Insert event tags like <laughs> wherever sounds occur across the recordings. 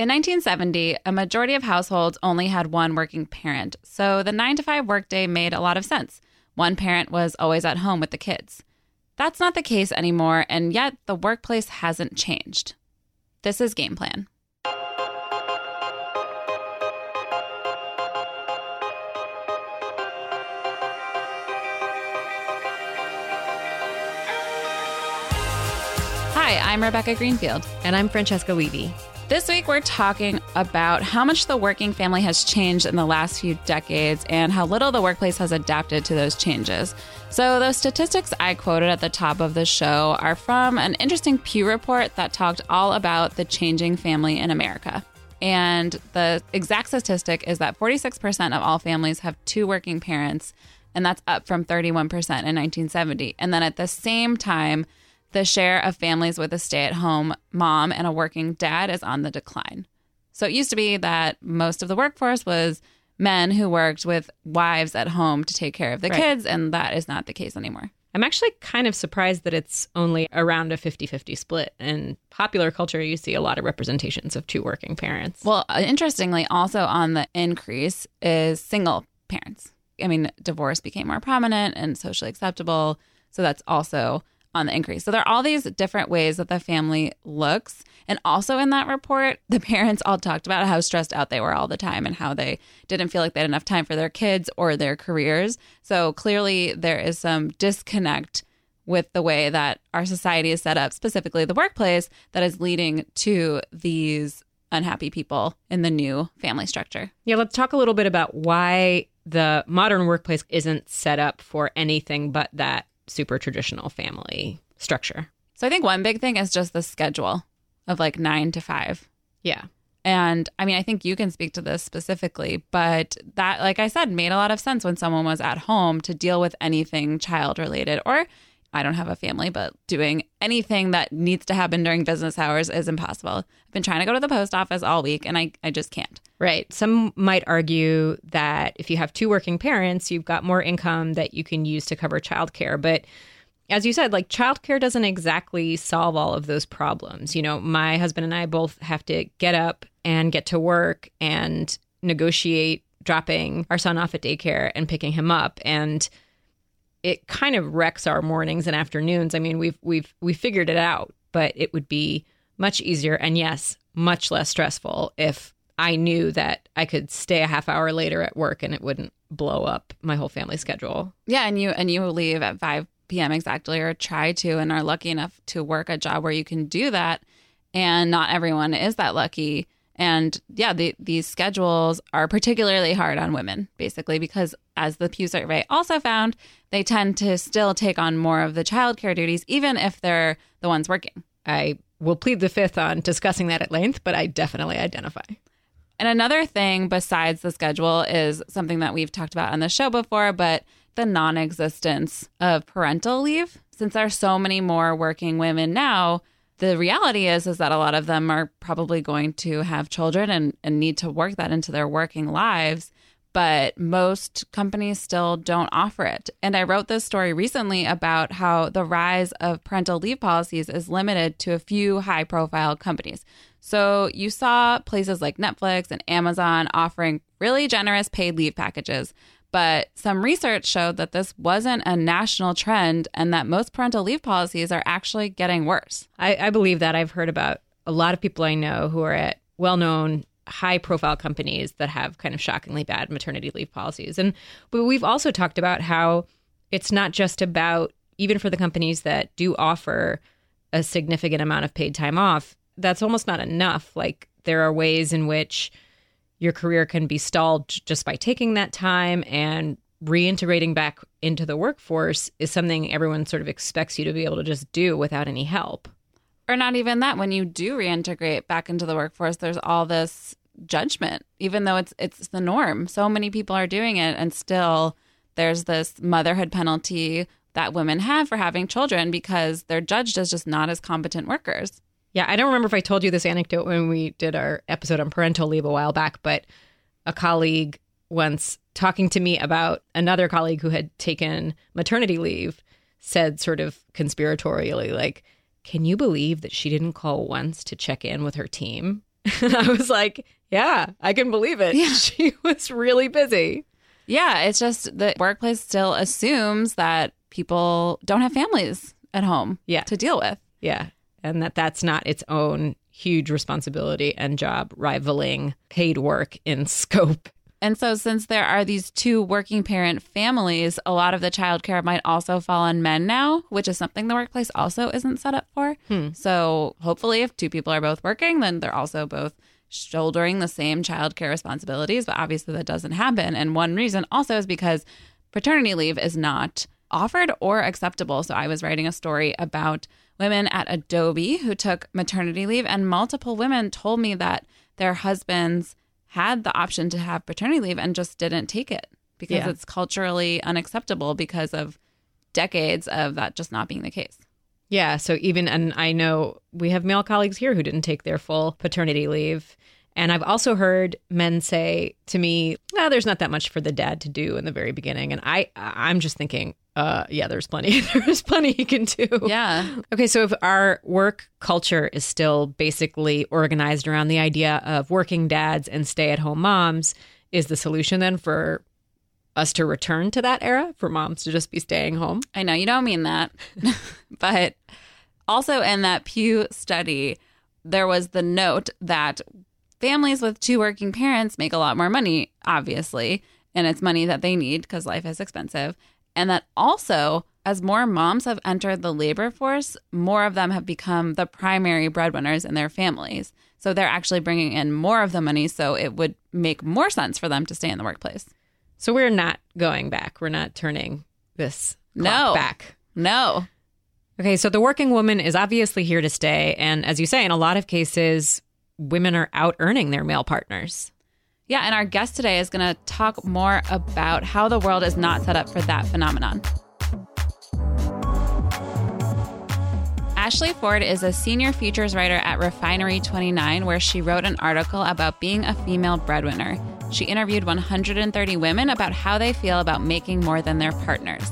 In 1970, a majority of households only had one working parent, so the 9 to 5 workday made a lot of sense. One parent was always at home with the kids. That's not the case anymore, and yet the workplace hasn't changed. This is Game Plan. Hi, I'm Rebecca Greenfield. And I'm Francesca Levy. This week, we're talking about how much the working family has changed in the last few decades and how little the workplace has adapted to those changes. So, those statistics I quoted at the top of the show are from an interesting Pew report that talked all about the changing family in America. And the exact statistic is that 46% of all families have two working parents, and that's up from 31% in 1970. And then at the same time, the share of families with a stay at home mom and a working dad is on the decline. So it used to be that most of the workforce was men who worked with wives at home to take care of the Right. kids, and that is not the case anymore. I'm actually kind of surprised that it's only around a 50 50 split. In popular culture, you see a lot of representations of two working parents. Well, uh, interestingly, also on the increase is single parents. I mean, divorce became more prominent and socially acceptable. So that's also on the increase. So there are all these different ways that the family looks. And also in that report, <laughs> the parents all talked about how stressed out they were all the time and how they didn't feel like they had enough time for their kids or their careers. So clearly there is some disconnect with the way that our society is set up, specifically the workplace, that is leading to these unhappy people in the new family structure. yeah, let's talk a little bit about why the modern workplace isn't set up for anything but that super traditional family structure. So I think one big thing is just the schedule of like nine to five. Yeah. And I mean, I think you can speak to this specifically, but that, like I said, made a lot of sense when someone was at home to deal with anything child related or I don't have a family, but doing anything that needs to happen during business hours is impossible. I've been trying to go to the post office all week and I, I just can't. Right. Some might argue that if you have two working parents, you've got more income that you can use to cover childcare. But as you said, like childcare doesn't exactly solve all of those problems. You know, my husband and I both have to get up and get to work and negotiate dropping our son off at daycare and picking him up. And it kind of wrecks our mornings and afternoons. I mean, we've we've we figured it out, but it would be much easier and yes, much less stressful if I knew that I could stay a half hour later at work and it wouldn't blow up my whole family schedule. Yeah, and you and you leave at five p.m. exactly, or try to, and are lucky enough to work a job where you can do that. And not everyone is that lucky. And yeah, the, these schedules are particularly hard on women, basically, because as the Pew survey also found, they tend to still take on more of the childcare duties, even if they're the ones working. I will plead the fifth on discussing that at length, but I definitely identify. And another thing besides the schedule is something that we've talked about on the show before, but the non existence of parental leave. Since there are so many more working women now, the reality is is that a lot of them are probably going to have children and, and need to work that into their working lives. But most companies still don't offer it. And I wrote this story recently about how the rise of parental leave policies is limited to a few high profile companies. So you saw places like Netflix and Amazon offering really generous paid leave packages. But some research showed that this wasn't a national trend and that most parental leave policies are actually getting worse. I, I believe that. I've heard about a lot of people I know who are at well known, high profile companies that have kind of shockingly bad maternity leave policies. And but we've also talked about how it's not just about, even for the companies that do offer a significant amount of paid time off, that's almost not enough. Like there are ways in which your career can be stalled just by taking that time and reintegrating back into the workforce is something everyone sort of expects you to be able to just do without any help. Or not even that. When you do reintegrate back into the workforce, there's all this judgment, even though it's it's the norm. So many people are doing it and still there's this motherhood penalty that women have for having children because they're judged as just not as competent workers. Yeah, I don't remember if I told you this anecdote when we did our episode on parental leave a while back, but a colleague once talking to me about another colleague who had taken maternity leave said sort of conspiratorially like, "Can you believe that she didn't call once to check in with her team?" <laughs> And I was like, yeah, I can believe it. Yeah. <laughs> She was really busy. Yeah, it's just the workplace still assumes that people don't have families at home Yeah. to deal with. Yeah. And that that's not its own huge responsibility and job rivaling paid work in <laughs> scope. And so, since there are these two working parent families, a lot of the childcare might also fall on men now, which is something the workplace also isn't set up for. Hmm. So, hopefully, if two people are both working, then they're also both shouldering the same childcare responsibilities. But obviously, that doesn't happen. And one reason also is because paternity leave is not offered or acceptable. So, I was writing a story about women at Adobe who took maternity leave, and multiple women told me that their husbands had the option to have paternity leave and just didn't take it because Yeah. it's culturally unacceptable because of decades of that just not being the case. Yeah. So even, and I know we have male colleagues here who didn't take their full paternity leave. And I've also heard men say to me, "No, there's not that much for the dad to do in the very beginning." And I, I'm just thinking, uh, yeah, there's plenty. <laughs> there's plenty he can do. Yeah. Okay, so if our work culture is still basically organized around the idea of working dads and stay at home moms, is the solution then for us to return to that era for moms to just be staying home? I know you don't mean that. <laughs> but also in that Pew study, there was the note that families with two working parents make a lot more money, obviously, and it's money that they need because life is expensive. And that also, as more moms have entered the labor force, more of them have become the primary breadwinners in their families. So they're actually bringing in more of the money. So it would make more sense for them to stay in the workplace. So we're not going back. We're not turning this No. back. No. Okay, so the working woman is obviously here to stay. And as you say, in a lot of cases, women are out earning their male partners. Yeah, and our guest today is going to talk more about how the world is not set up for that phenomenon. Ashley Ford is a senior features writer at Refinery 29, where she wrote an article about being a female breadwinner. She interviewed 130 women about how they feel about making more than their partners.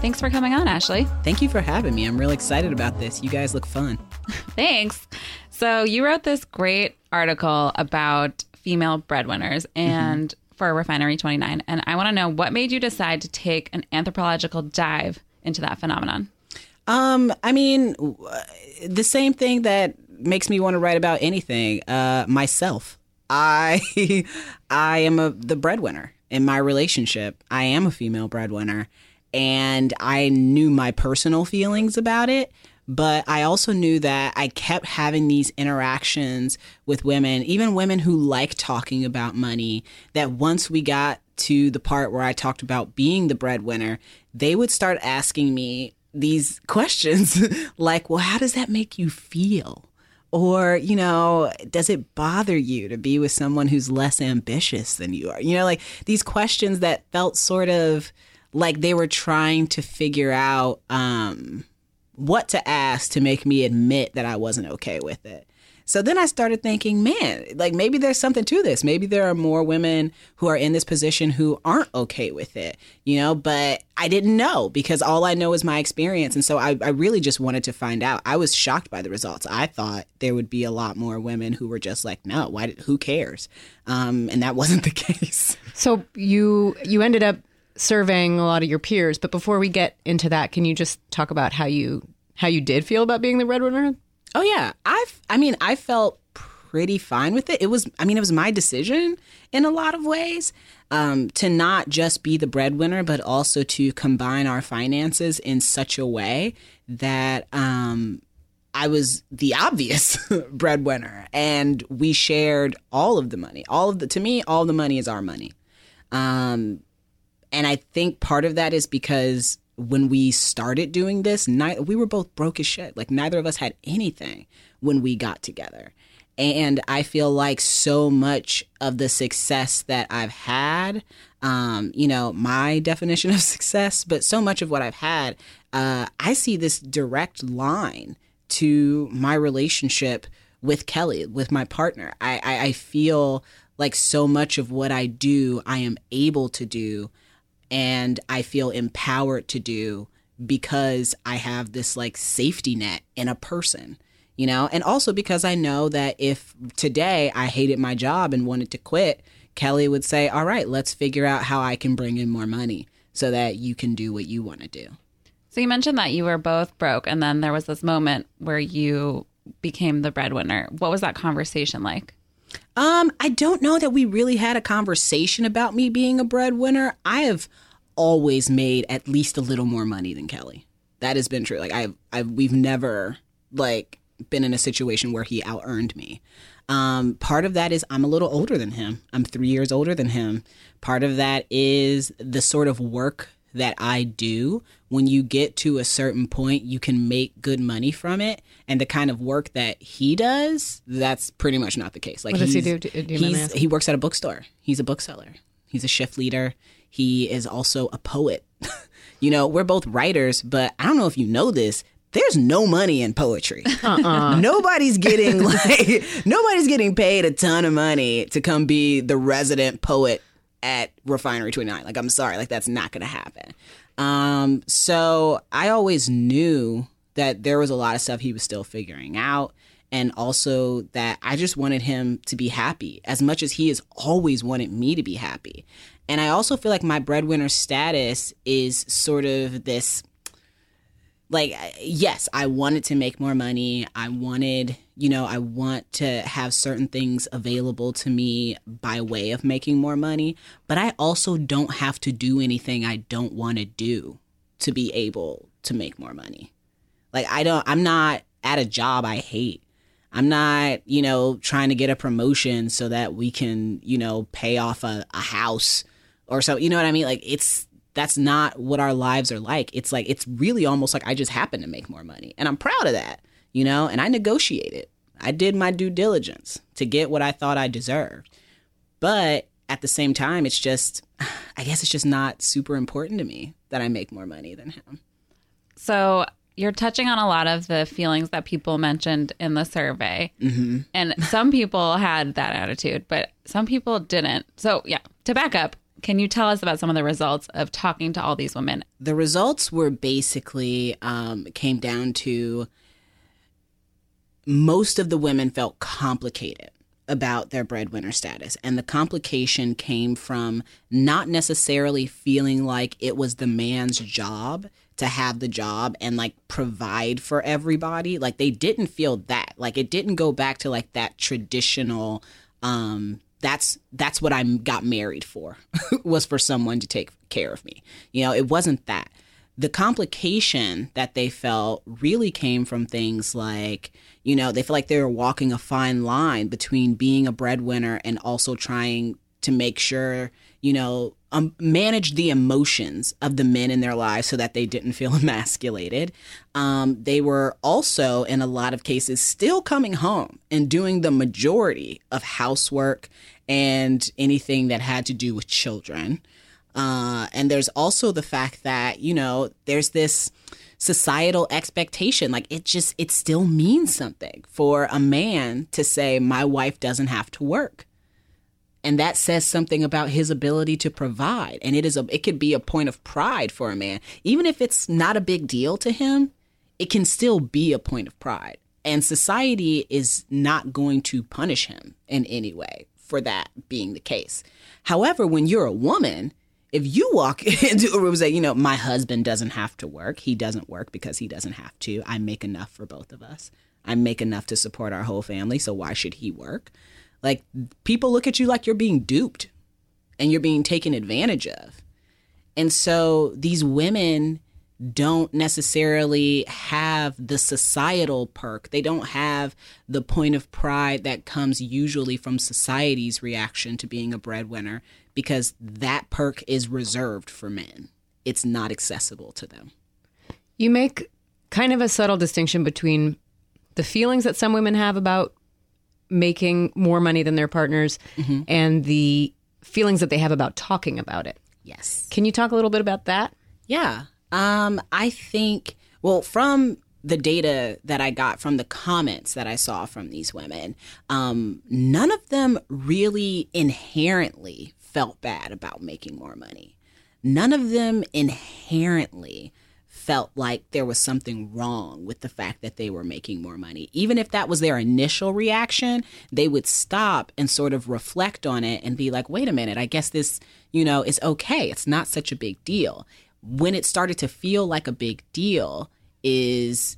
Thanks for coming on, Ashley. Thank you for having me. I'm really excited about this. You guys look fun. <laughs> Thanks. So you wrote this great article about female breadwinners and for Refinery 29 and I want to know what made you decide to take an anthropological dive into that phenomenon. Um, I mean, the same thing that makes me want to write about anything. Uh, myself. I, <laughs> I am a the breadwinner in my relationship. I am a female breadwinner, and I knew my personal feelings about it. But I also knew that I kept having these interactions with women, even women who like talking about money, that once we got to the part where I talked about being the breadwinner, they would start asking me these <laughs> questions like, well, how does that make you feel? Or, you know, does it bother you to be with someone who's less ambitious than you are? You know, like these questions that felt sort of like they were trying to figure out um, what to ask to make me admit that I wasn't okay with it. So then I started thinking, man, like maybe there's something to this. Maybe there are more women who are in this position who aren't okay with it, you know, but I didn't know because all I know is my experience. And so I, I really just wanted to find out. I was shocked by the results. I thought there would be a lot more women who were just like, no, why, who cares? Um, and that <laughs> wasn't the case. So you you ended up surveying a lot of your peers, but before we get into that, can you just talk about how you how you did feel about being the breadwinner? Oh yeah, I've. I mean, I felt pretty fine with it. It was. I mean, it was my decision in a lot of ways um, to not just be the breadwinner, but also to combine our finances in such a way that um, I was the obvious <laughs> breadwinner, and we shared all of the money. All of the. To me, all the money is our money. Um, and I think part of that is because when we started doing this, ni- we were both broke as shit. Like neither of us had anything when we got together. And I feel like so much of the success that I've had, um, you know, my <laughs> definition of success, but so much of what I've had, uh, I see this direct line to my relationship with Kelly, with my partner. I, I, I feel like so much of what I do, I am able to do and I feel empowered to do because I have this like safety net in a person, you know, and also because I know that if today I hated my job and wanted to quit, Kelly would say, All right, let's figure out how I can bring in more money so that you can do what you want to do. So you mentioned that you were both broke, and then there was this moment where you became the breadwinner. What was that conversation like? Um, I don't know that we really had a conversation about me being a breadwinner. I have always made at least a little more money than Kelly. That has been true. Like I've, I've we've never like been in a situation where he out earned me. Um, part of that is I'm a little older than him. I'm three years older than him. Part of that is the sort of work that I do. When you get to a certain point, you can make good money from it. And the kind of work that he does, that's pretty much not the case. Like What does he do? Do- do you mind me he's, he works at a bookstore. He's a bookseller. He's a shift leader. He is also a poet. <laughs> you know, we're both writers, but I don't know if you know this. There's no money in poetry. Uh-uh. <laughs> nobody's getting <laughs> like nobody's getting paid a ton of money to come be the resident poet at Refinery 29. Like I'm sorry, like that's not going to happen. Um so I always knew that there was a lot of stuff he was still figuring out and also that I just wanted him to be happy as much as he has always wanted me to be happy. And I also feel like my breadwinner status is sort of this like yes i wanted to make more money. I wanted you know i want to have certain things available to me by way of making more money. But i also don't have to do anything i don't want to do to be able to make more money. Like i don't i'm not at a job i hate. I'm not you know trying to get a promotion so that we can you know pay off a, a house or so. You know what i mean? Like it's that's not what our lives are like it's like it's really almost like i just happen to make more money and i'm proud of that you know and i negotiated i did my due diligence to get what i thought i deserved but at the same time it's just <sighs> i guess it's just not super important to me that i make more money than him So you're touching on a lot of the feelings that people mentioned in the survey. Mm-hmm. And some people had that attitude, but some people didn't. So, yeah, to back up, can you tell us about some of the results of talking to all these women? the results were basically um, came down to most of the women felt complicated about their breadwinner status. And the complication came from not necessarily feeling like it was the man's job to have the job and like provide for everybody. Like they didn't feel that. Like it didn't go back to like that traditional um that's that's what I got married for <laughs> was for someone to take care of me. You know, it wasn't that. The complication that they felt really came from things like, you know, they feel like they were walking a fine line between being a breadwinner and also trying to make sure, you know, um, manage the emotions of the men in their lives so that they didn't feel <laughs> emasculated. Um, they were also, in a lot of cases, still coming home and doing the majority of housework and anything that had to do with children. Uh, and there's also the fact that, you know, there's this societal expectation. Like it just, it still means something for a man to say, my wife doesn't have to work and that says something about his ability to provide. And it is a it could be a point of pride for a man. Even if it's not a big deal to him it can still be a point of pride. And society is not going to punish him in any way for that being the case. However when you're a woman if you walk <laughs> into a room and say you know my husband doesn't have to work. He doesn't work because he doesn't have to. I make enough for both of us. I make enough to support our whole family so why should he work like people look at you like you're being duped and you're being taken advantage of. And so these women don't necessarily have the societal perk. They don't have the point of pride that comes usually from society's reaction to being a breadwinner because that perk is reserved for men. It's not accessible to them. You make kind of a subtle distinction between the feelings that some women have about making more money than their partners and the feelings that they have about talking about it. Yes. Can you talk a little bit about that? Yeah. Um, I think, well, from the data that I got from the comments that I saw from these women, um, none of them really inherently felt bad about making more money. None of them inherently felt like there was something wrong with the fact that they were making more money. Even if that was their initial reaction, they would stop and sort of reflect on it and be like, wait a minute, I guess this, you know, is okay. It's not such a big deal. When it started to feel like a big deal, is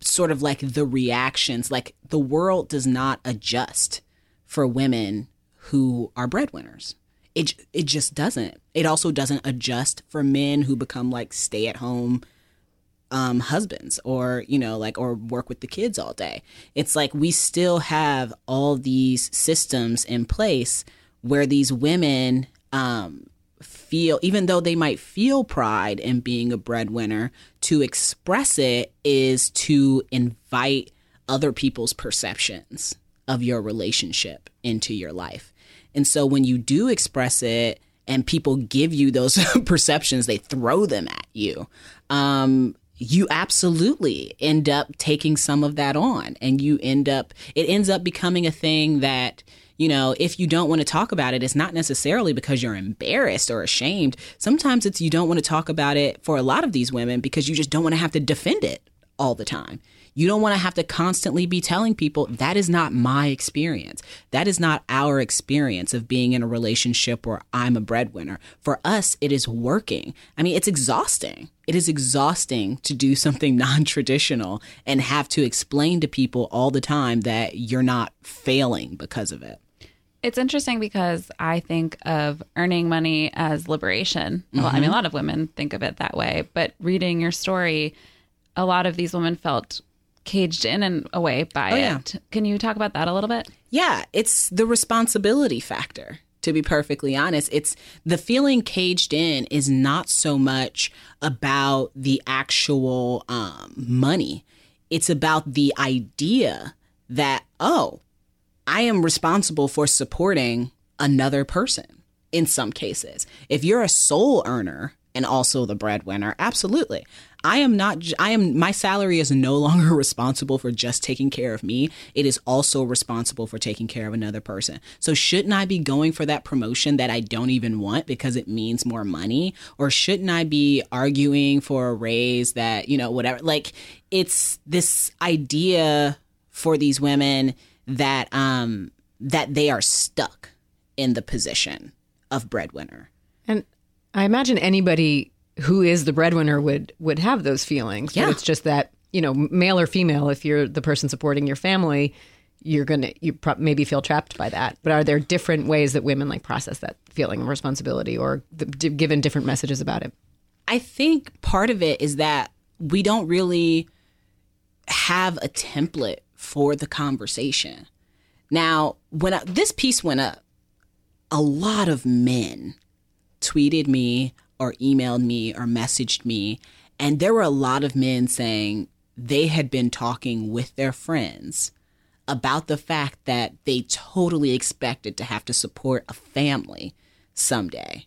sort of like the reactions, like the world does not adjust for women who are breadwinners. It, it just doesn't. It also doesn't adjust for men who become like stay at home um, husbands or you know like or work with the kids all day. It's like we still have all these systems in place where these women um, feel even though they might feel pride in being a breadwinner to express it is to invite other people's perceptions of your relationship into your life. And so when you do express it and people give you those <laughs> perceptions they throw them at you um, you absolutely end up taking some of that on and you end up it ends up becoming a thing that you know if you don't want to talk about it it's not necessarily because you're embarrassed or ashamed sometimes it's you don't want to talk about it for a lot of these women because you just don't want to have to defend it all the time you don't want to have to constantly be telling people that is not my experience. That is not our experience of being in a relationship where I'm a breadwinner. For us, it is working. I mean, it's exhausting. It is exhausting to do <laughs> something non traditional and have to explain to people all the time that you're not failing because of it. It's interesting because I think of earning money as liberation. Well, I mean, a mm-hmm. lot of women think of it that way, but reading your story, a lot of these women felt caged in in a way by Oh, yeah. it. Can you talk about that a little bit? Yeah, it's the responsibility factor. To be perfectly honest, it's the feeling caged in is not so much about the actual um, money. It's about the idea that, oh, I am responsible for supporting another person in some cases. If you're a sole earner and also the breadwinner, absolutely. I am not, I am, my salary is no longer <laughs> responsible for just taking care of me. It is also responsible for taking care of another person. So shouldn't I be going for that promotion that I don't even want because it means more money? Or shouldn't I be arguing for a raise that, you know, whatever? Like it's this idea for these women that, um, that they are stuck in the position of breadwinner. And I imagine anybody who is the breadwinner would would have those feelings. Yeah. But it's just that you know, male or female, if you're the person supporting your family, you're gonna you pro- maybe feel trapped by that. But are there different ways that women like process that feeling of responsibility, or the, d- given different messages about it? I think part of it is that we don't really have a template for the conversation. Now, when I, this piece went up, a lot of men tweeted me or emailed me or messaged me, and there were a lot of men saying they had been talking with their friends about the fact that they totally expected to have to support a family someday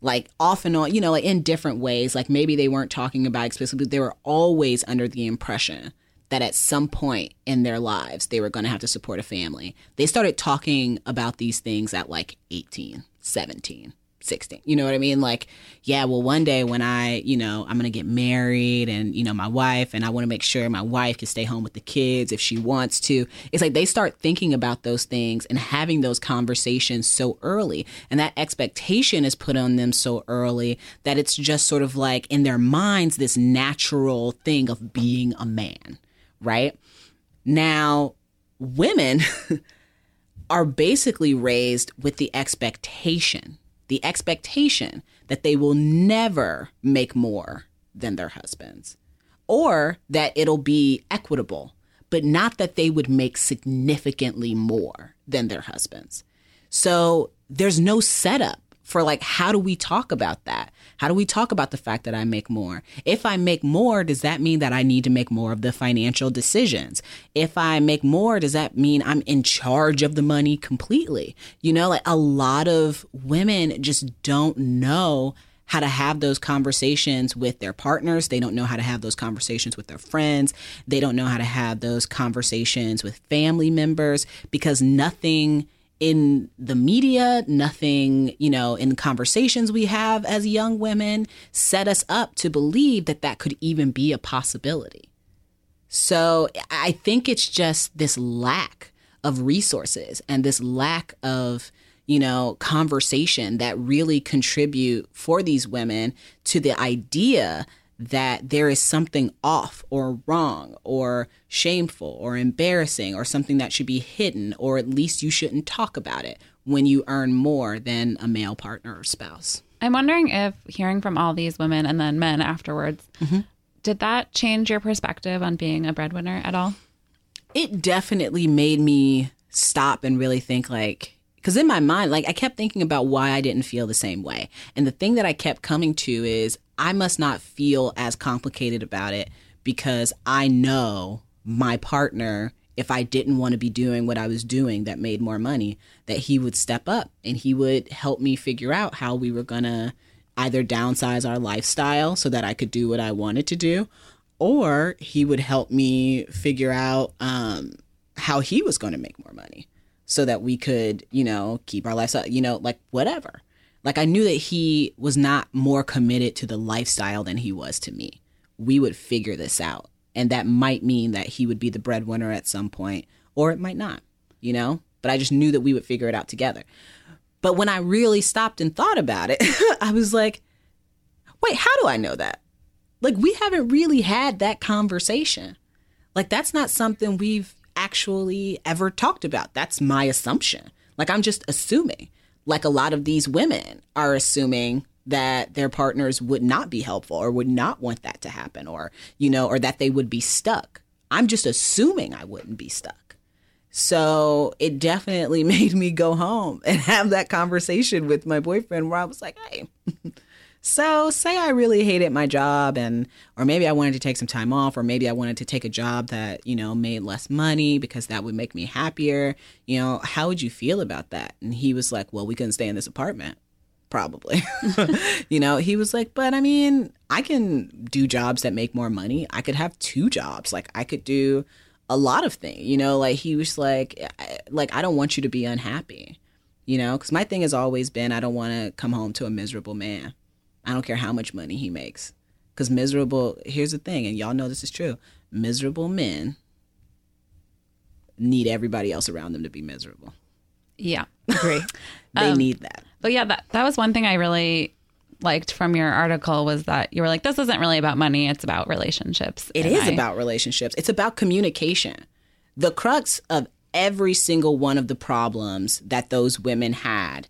like off and on, you know, in different ways. Like maybe they weren't talking about explicitly, but they were always under the impression that at some point in their lives they were going to have to support a family. They started talking about these things at like 18, 17, 16. You know what I mean? Like, yeah, well, one day when I, you know, I'm going to get married and, you know, my wife, and I want to make sure my wife can stay home with the kids if she wants to. It's like they start thinking about those things and having those conversations so early. And that expectation is put on them so early that it's just sort of like in their minds, this natural thing of being a man, right? Now, women <laughs> are basically raised with the expectation, the expectation that they will never make more than their husbands or that it'll be equitable, but not that they would make significantly more than their husbands. So there's no setup for like, how do we talk about that? How do we talk about the fact that I make more? If I make more, does that mean that I need to make more of the financial decisions? If I make more, does that mean I'm in charge of the money completely? You know, like a lot of women just don't know how to have those conversations with their partners. They don't know how to have those conversations with their friends. They don't know how to have those conversations with family members because nothing in the media, nothing, you know, in conversations we have as young women set us up to believe that that could even be a possibility. So I think it's just this lack of resources and this lack of, you know, conversation that really contribute for these women to the idea that there is something off or wrong or shameful or embarrassing or something that should be hidden or at least you shouldn't talk about it when you earn more than a male partner or spouse. I'm wondering if hearing from all these women and then men afterwards, mm-hmm. did that change your perspective on being a breadwinner at all? It definitely made me stop and really think like because in my mind like I kept thinking about why I didn't feel the same way. And the thing that I kept coming to is I must not feel as complicated about it because I know my partner if I didn't want to be doing what I was doing that made more money, that he would step up and he would help me figure out how we were going to either downsize our lifestyle so that I could do what I wanted to do, or he would help me figure out um, how he was going to make more money so that we could, you know, keep our lifestyle, you know, like whatever. Like I knew that he was not more committed to the lifestyle than he was to me. We would figure this out. And that might mean that he would be the breadwinner at some point, or it might not, you know? But I just knew that we would figure it out together. But when I really stopped and thought about it, <laughs> I was like, wait, how do I know that? Like, we haven't really had that conversation. Like, that's not something we've actually ever talked about. That's my assumption. Like, I'm just assuming. Like, a lot of these women are assuming that their partners would not be helpful or would not want that to happen or, you know, or that they would be stuck. I'm just assuming I wouldn't be stuck. So it definitely <laughs> made me go home and have that conversation with my boyfriend where I was like, hey, <laughs> so say I really hated my job and or maybe I wanted to take some time off or maybe I wanted to take a job that, you know, made less money because that would make me happier. You know, how would you feel about that? And he was like, well, we couldn't stay in this apartment. Probably. <laughs> you know, he was like, but I mean, I can do jobs that make more money. I could have two jobs. Like I could do a lot of things, you know, like he was like like I don't want you to be unhappy. You know, cuz my thing has always been I don't want to come home to a miserable man. I don't care how much money he makes. Cuz miserable, here's the thing and y'all know this is true. Miserable men need everybody else around them to be miserable. Yeah. <laughs> Agree. They um, need that. But yeah, that that was one thing I really liked from your article was that you were like, this isn't really about money, it's about relationships. It And is I- about relationships. It's about communication. The crux of every single one of the problems that those women had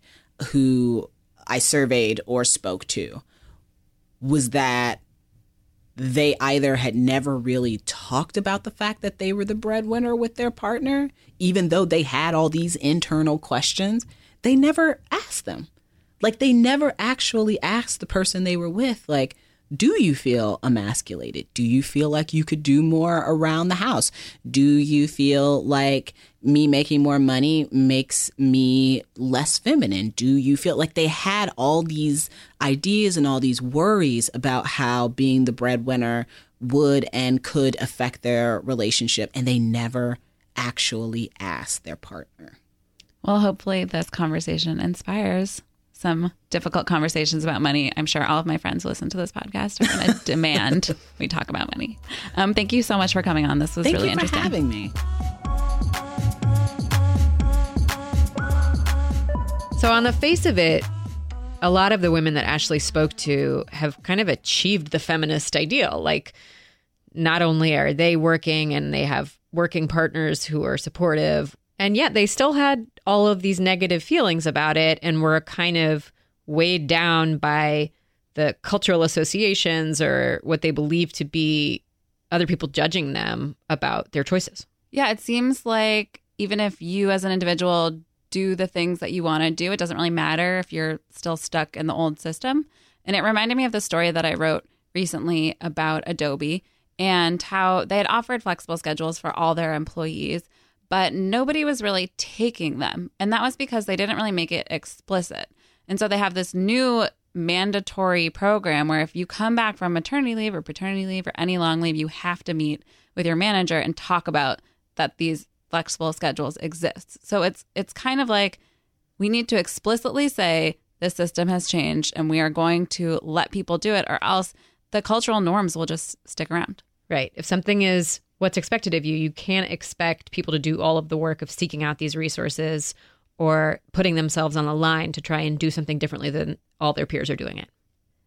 who I surveyed or spoke to was that they either had never really talked about the fact that they were the breadwinner with their partner, even though they had all these internal questions, they never asked them. Like they never actually asked the person they were with, like, do you feel emasculated? Do you feel like you could do more around the house? Do you feel like me making more money makes me less feminine? Do you feel like they had all these ideas and all these worries about how being the breadwinner would and could affect their relationship, and they never actually asked their partner? Well, hopefully this conversation inspires some difficult conversations about money. I'm sure all of my friends who listen to this podcast are going <laughs> to demand we talk about money. Um, thank you so much for coming on. This was Thank really you for interesting. having me. So, on the face of it, a lot of the women that Ashley spoke to have kind of achieved the feminist ideal. Like, not only are they working and they have working partners who are supportive, and yet they still had all of these negative feelings about it and were kind of weighed down by the cultural associations or what they believe to be other people judging them about their choices. Yeah, it seems like even if you as an individual do the things that you want to do, it doesn't really matter if you're still stuck in the old system. And it reminded me of the story that I wrote recently about Adobe and how they had offered flexible schedules for all their employees, but nobody was really taking them. And that was because they didn't really make it explicit. And so they have this new mandatory program where if you come back from maternity leave or paternity leave or any long leave, you have to meet with your manager and talk about that these flexible schedules exist. So it's it's kind of like we need to explicitly say this system has changed and we are going to let people do it or else the cultural norms will just stick around. Right. If something is what's expected of you, you can't expect people to do all of the work of seeking out these resources or putting themselves on the line to try and do something differently than all their peers are doing it.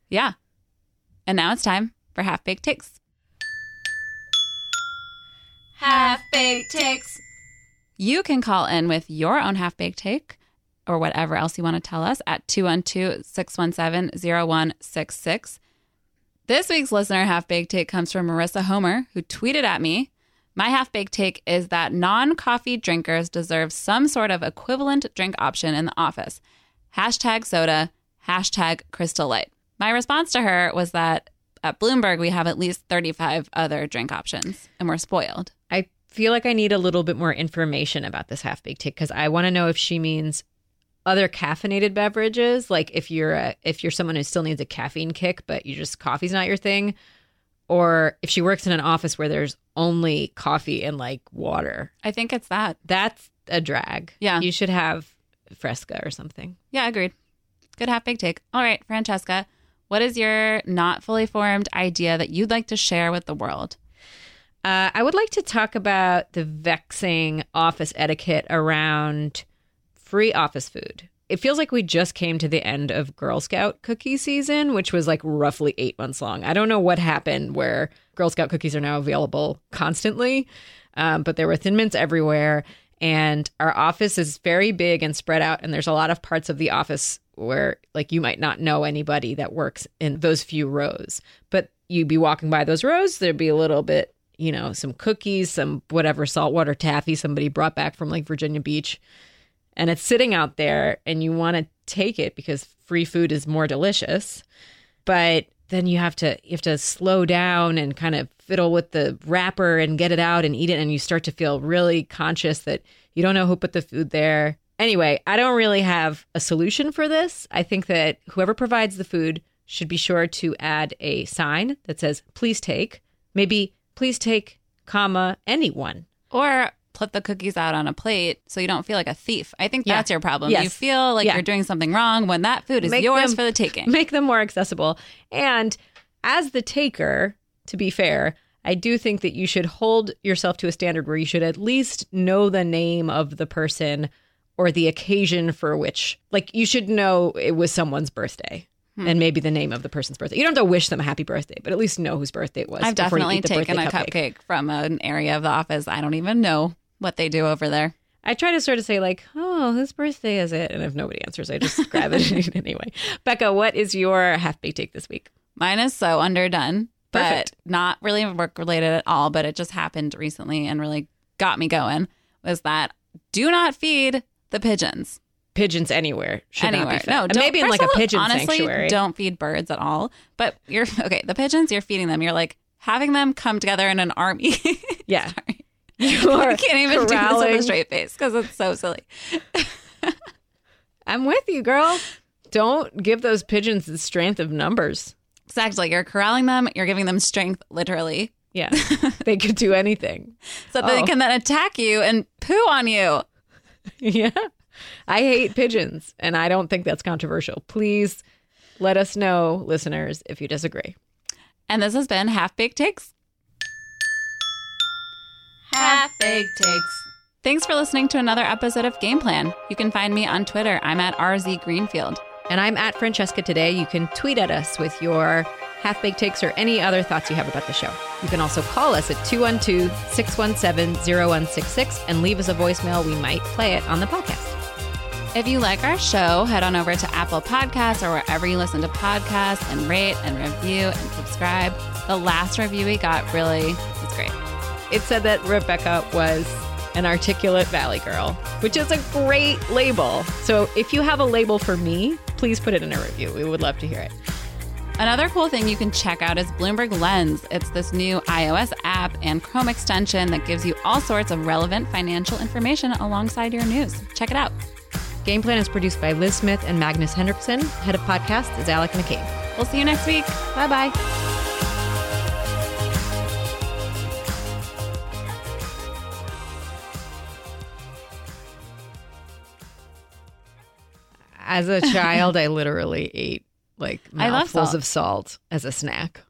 Yeah. And now it's time for half baked takes. Half baked takes. You can call in with your own half baked take or whatever else you want to tell us at 212 617 0166. This week's listener half baked take comes from Marissa Homer, who tweeted at me My half baked take is that non coffee drinkers deserve some sort of equivalent drink option in the office. Hashtag soda, hashtag crystal light. My response to her was that at Bloomberg, we have at least 35 other drink options and we're spoiled. I feel like I need a little bit more information about this half baked take because I want to know if she means other caffeinated beverages, like if you're a, if you're someone who still needs a caffeine kick, but you just coffee's not your thing, or if she works in an office where there's only coffee and like water. I think it's that. That's a drag. Yeah. You should have Fresca or something. Yeah, agreed. Good half big take. All right, Francesca, what is your not fully formed idea that you'd like to share with the world? Uh, I would like to talk about the vexing office etiquette around free office food. It feels like we just came to the end of Girl Scout cookie season, which was like roughly eight months long. I don't know what happened where Girl Scout cookies are now available constantly, um, but there were Thin Mints everywhere. And our office is very big and spread out. And there's a lot of parts of the office where, like, you might not know anybody that works in those few rows. But you'd be walking by those rows, there'd be a little bit you know, some cookies, some whatever saltwater taffy somebody brought back from like Virginia Beach. And it's sitting out there and you want to take it because free food is more delicious. But then you have to you have to slow down and kind of fiddle with the wrapper and get it out and eat it and you start to feel really conscious that you don't know who put the food there. Anyway, I don't really have a solution for this. I think that whoever provides the food should be sure to add a sign that says please take. Maybe please take, comma, anyone. Or put the cookies out on a plate so you don't feel like a thief. I think Yeah. that's your problem. Yes. You feel like Yeah. you're doing something wrong when that food is Make yours them- for the taking. <laughs> Make them more accessible. And as the taker, to be fair, I do think that you should hold yourself to a standard where you should at least know the name of the person or the occasion for which, like, you should know it was someone's birthday. Hmm. And maybe the name of the person's birthday. You don't have to wish them a happy birthday, but at least know whose birthday it was. I've definitely taken a birthday cupcake from an area of the office. I don't even know what they do over there. I try to sort of say like, "Oh, whose birthday is it?" And if nobody answers, I just grab it <laughs> anyway. Becca, what is your half baked take this week? Mine is so underdone, but Perfect. not really work related at all. But it just happened recently and really got me going. Was that do not feed the pigeons Pigeons anywhere should anywhere? not be fed. No, don't- maybe in like a pigeon honestly, sanctuary. Don't feed birds at all. But you're <laughs> okay. The pigeons, you're feeding them. You're like having them come together in an army. <laughs> Yeah, Sorry. <laughs> you are <laughs> I can't even do this with corralling- a straight face because it's so silly. <laughs> I'm with you, girl. Don't give those pigeons the strength of numbers. Exactly. You're corralling them. You're giving them strength, literally, Yeah, they could do anything. so that they Oh. can then attack you and poo on you. Yeah, I hate pigeons, and I don't think that's controversial. Please let us know, listeners, if you disagree. And this has been Half Baked Takes. Half baked takes. Thanks for listening to another episode of Game Plan. You can find me on Twitter. I'm at RZ Greenfield. And I'm at Francesca today. You can tweet at us with your half baked takes or any other thoughts you have about the show. You can also call us at 212 617 0166 and leave us a voicemail. We might play it on the podcast. If you like our show, head on over to Apple Podcasts or wherever you listen to podcasts and rate and review and subscribe. The last review we got really was great. It said that Rebecca was an articulate valley girl, which is a great label. So if you have a label for me, please put it in a review. We would love to hear it. Another cool thing you can check out is Bloomberg Lens. It's this new iOS app and Chrome extension that gives you all sorts of relevant financial information alongside your news. Check it out. Game Plan is produced by Liz Smith and Magnus Henriksson. Head of podcast is Alec McCabe. We'll see you next week. Bye bye. As a child, I literally ate like mouthfuls of salt as a snack.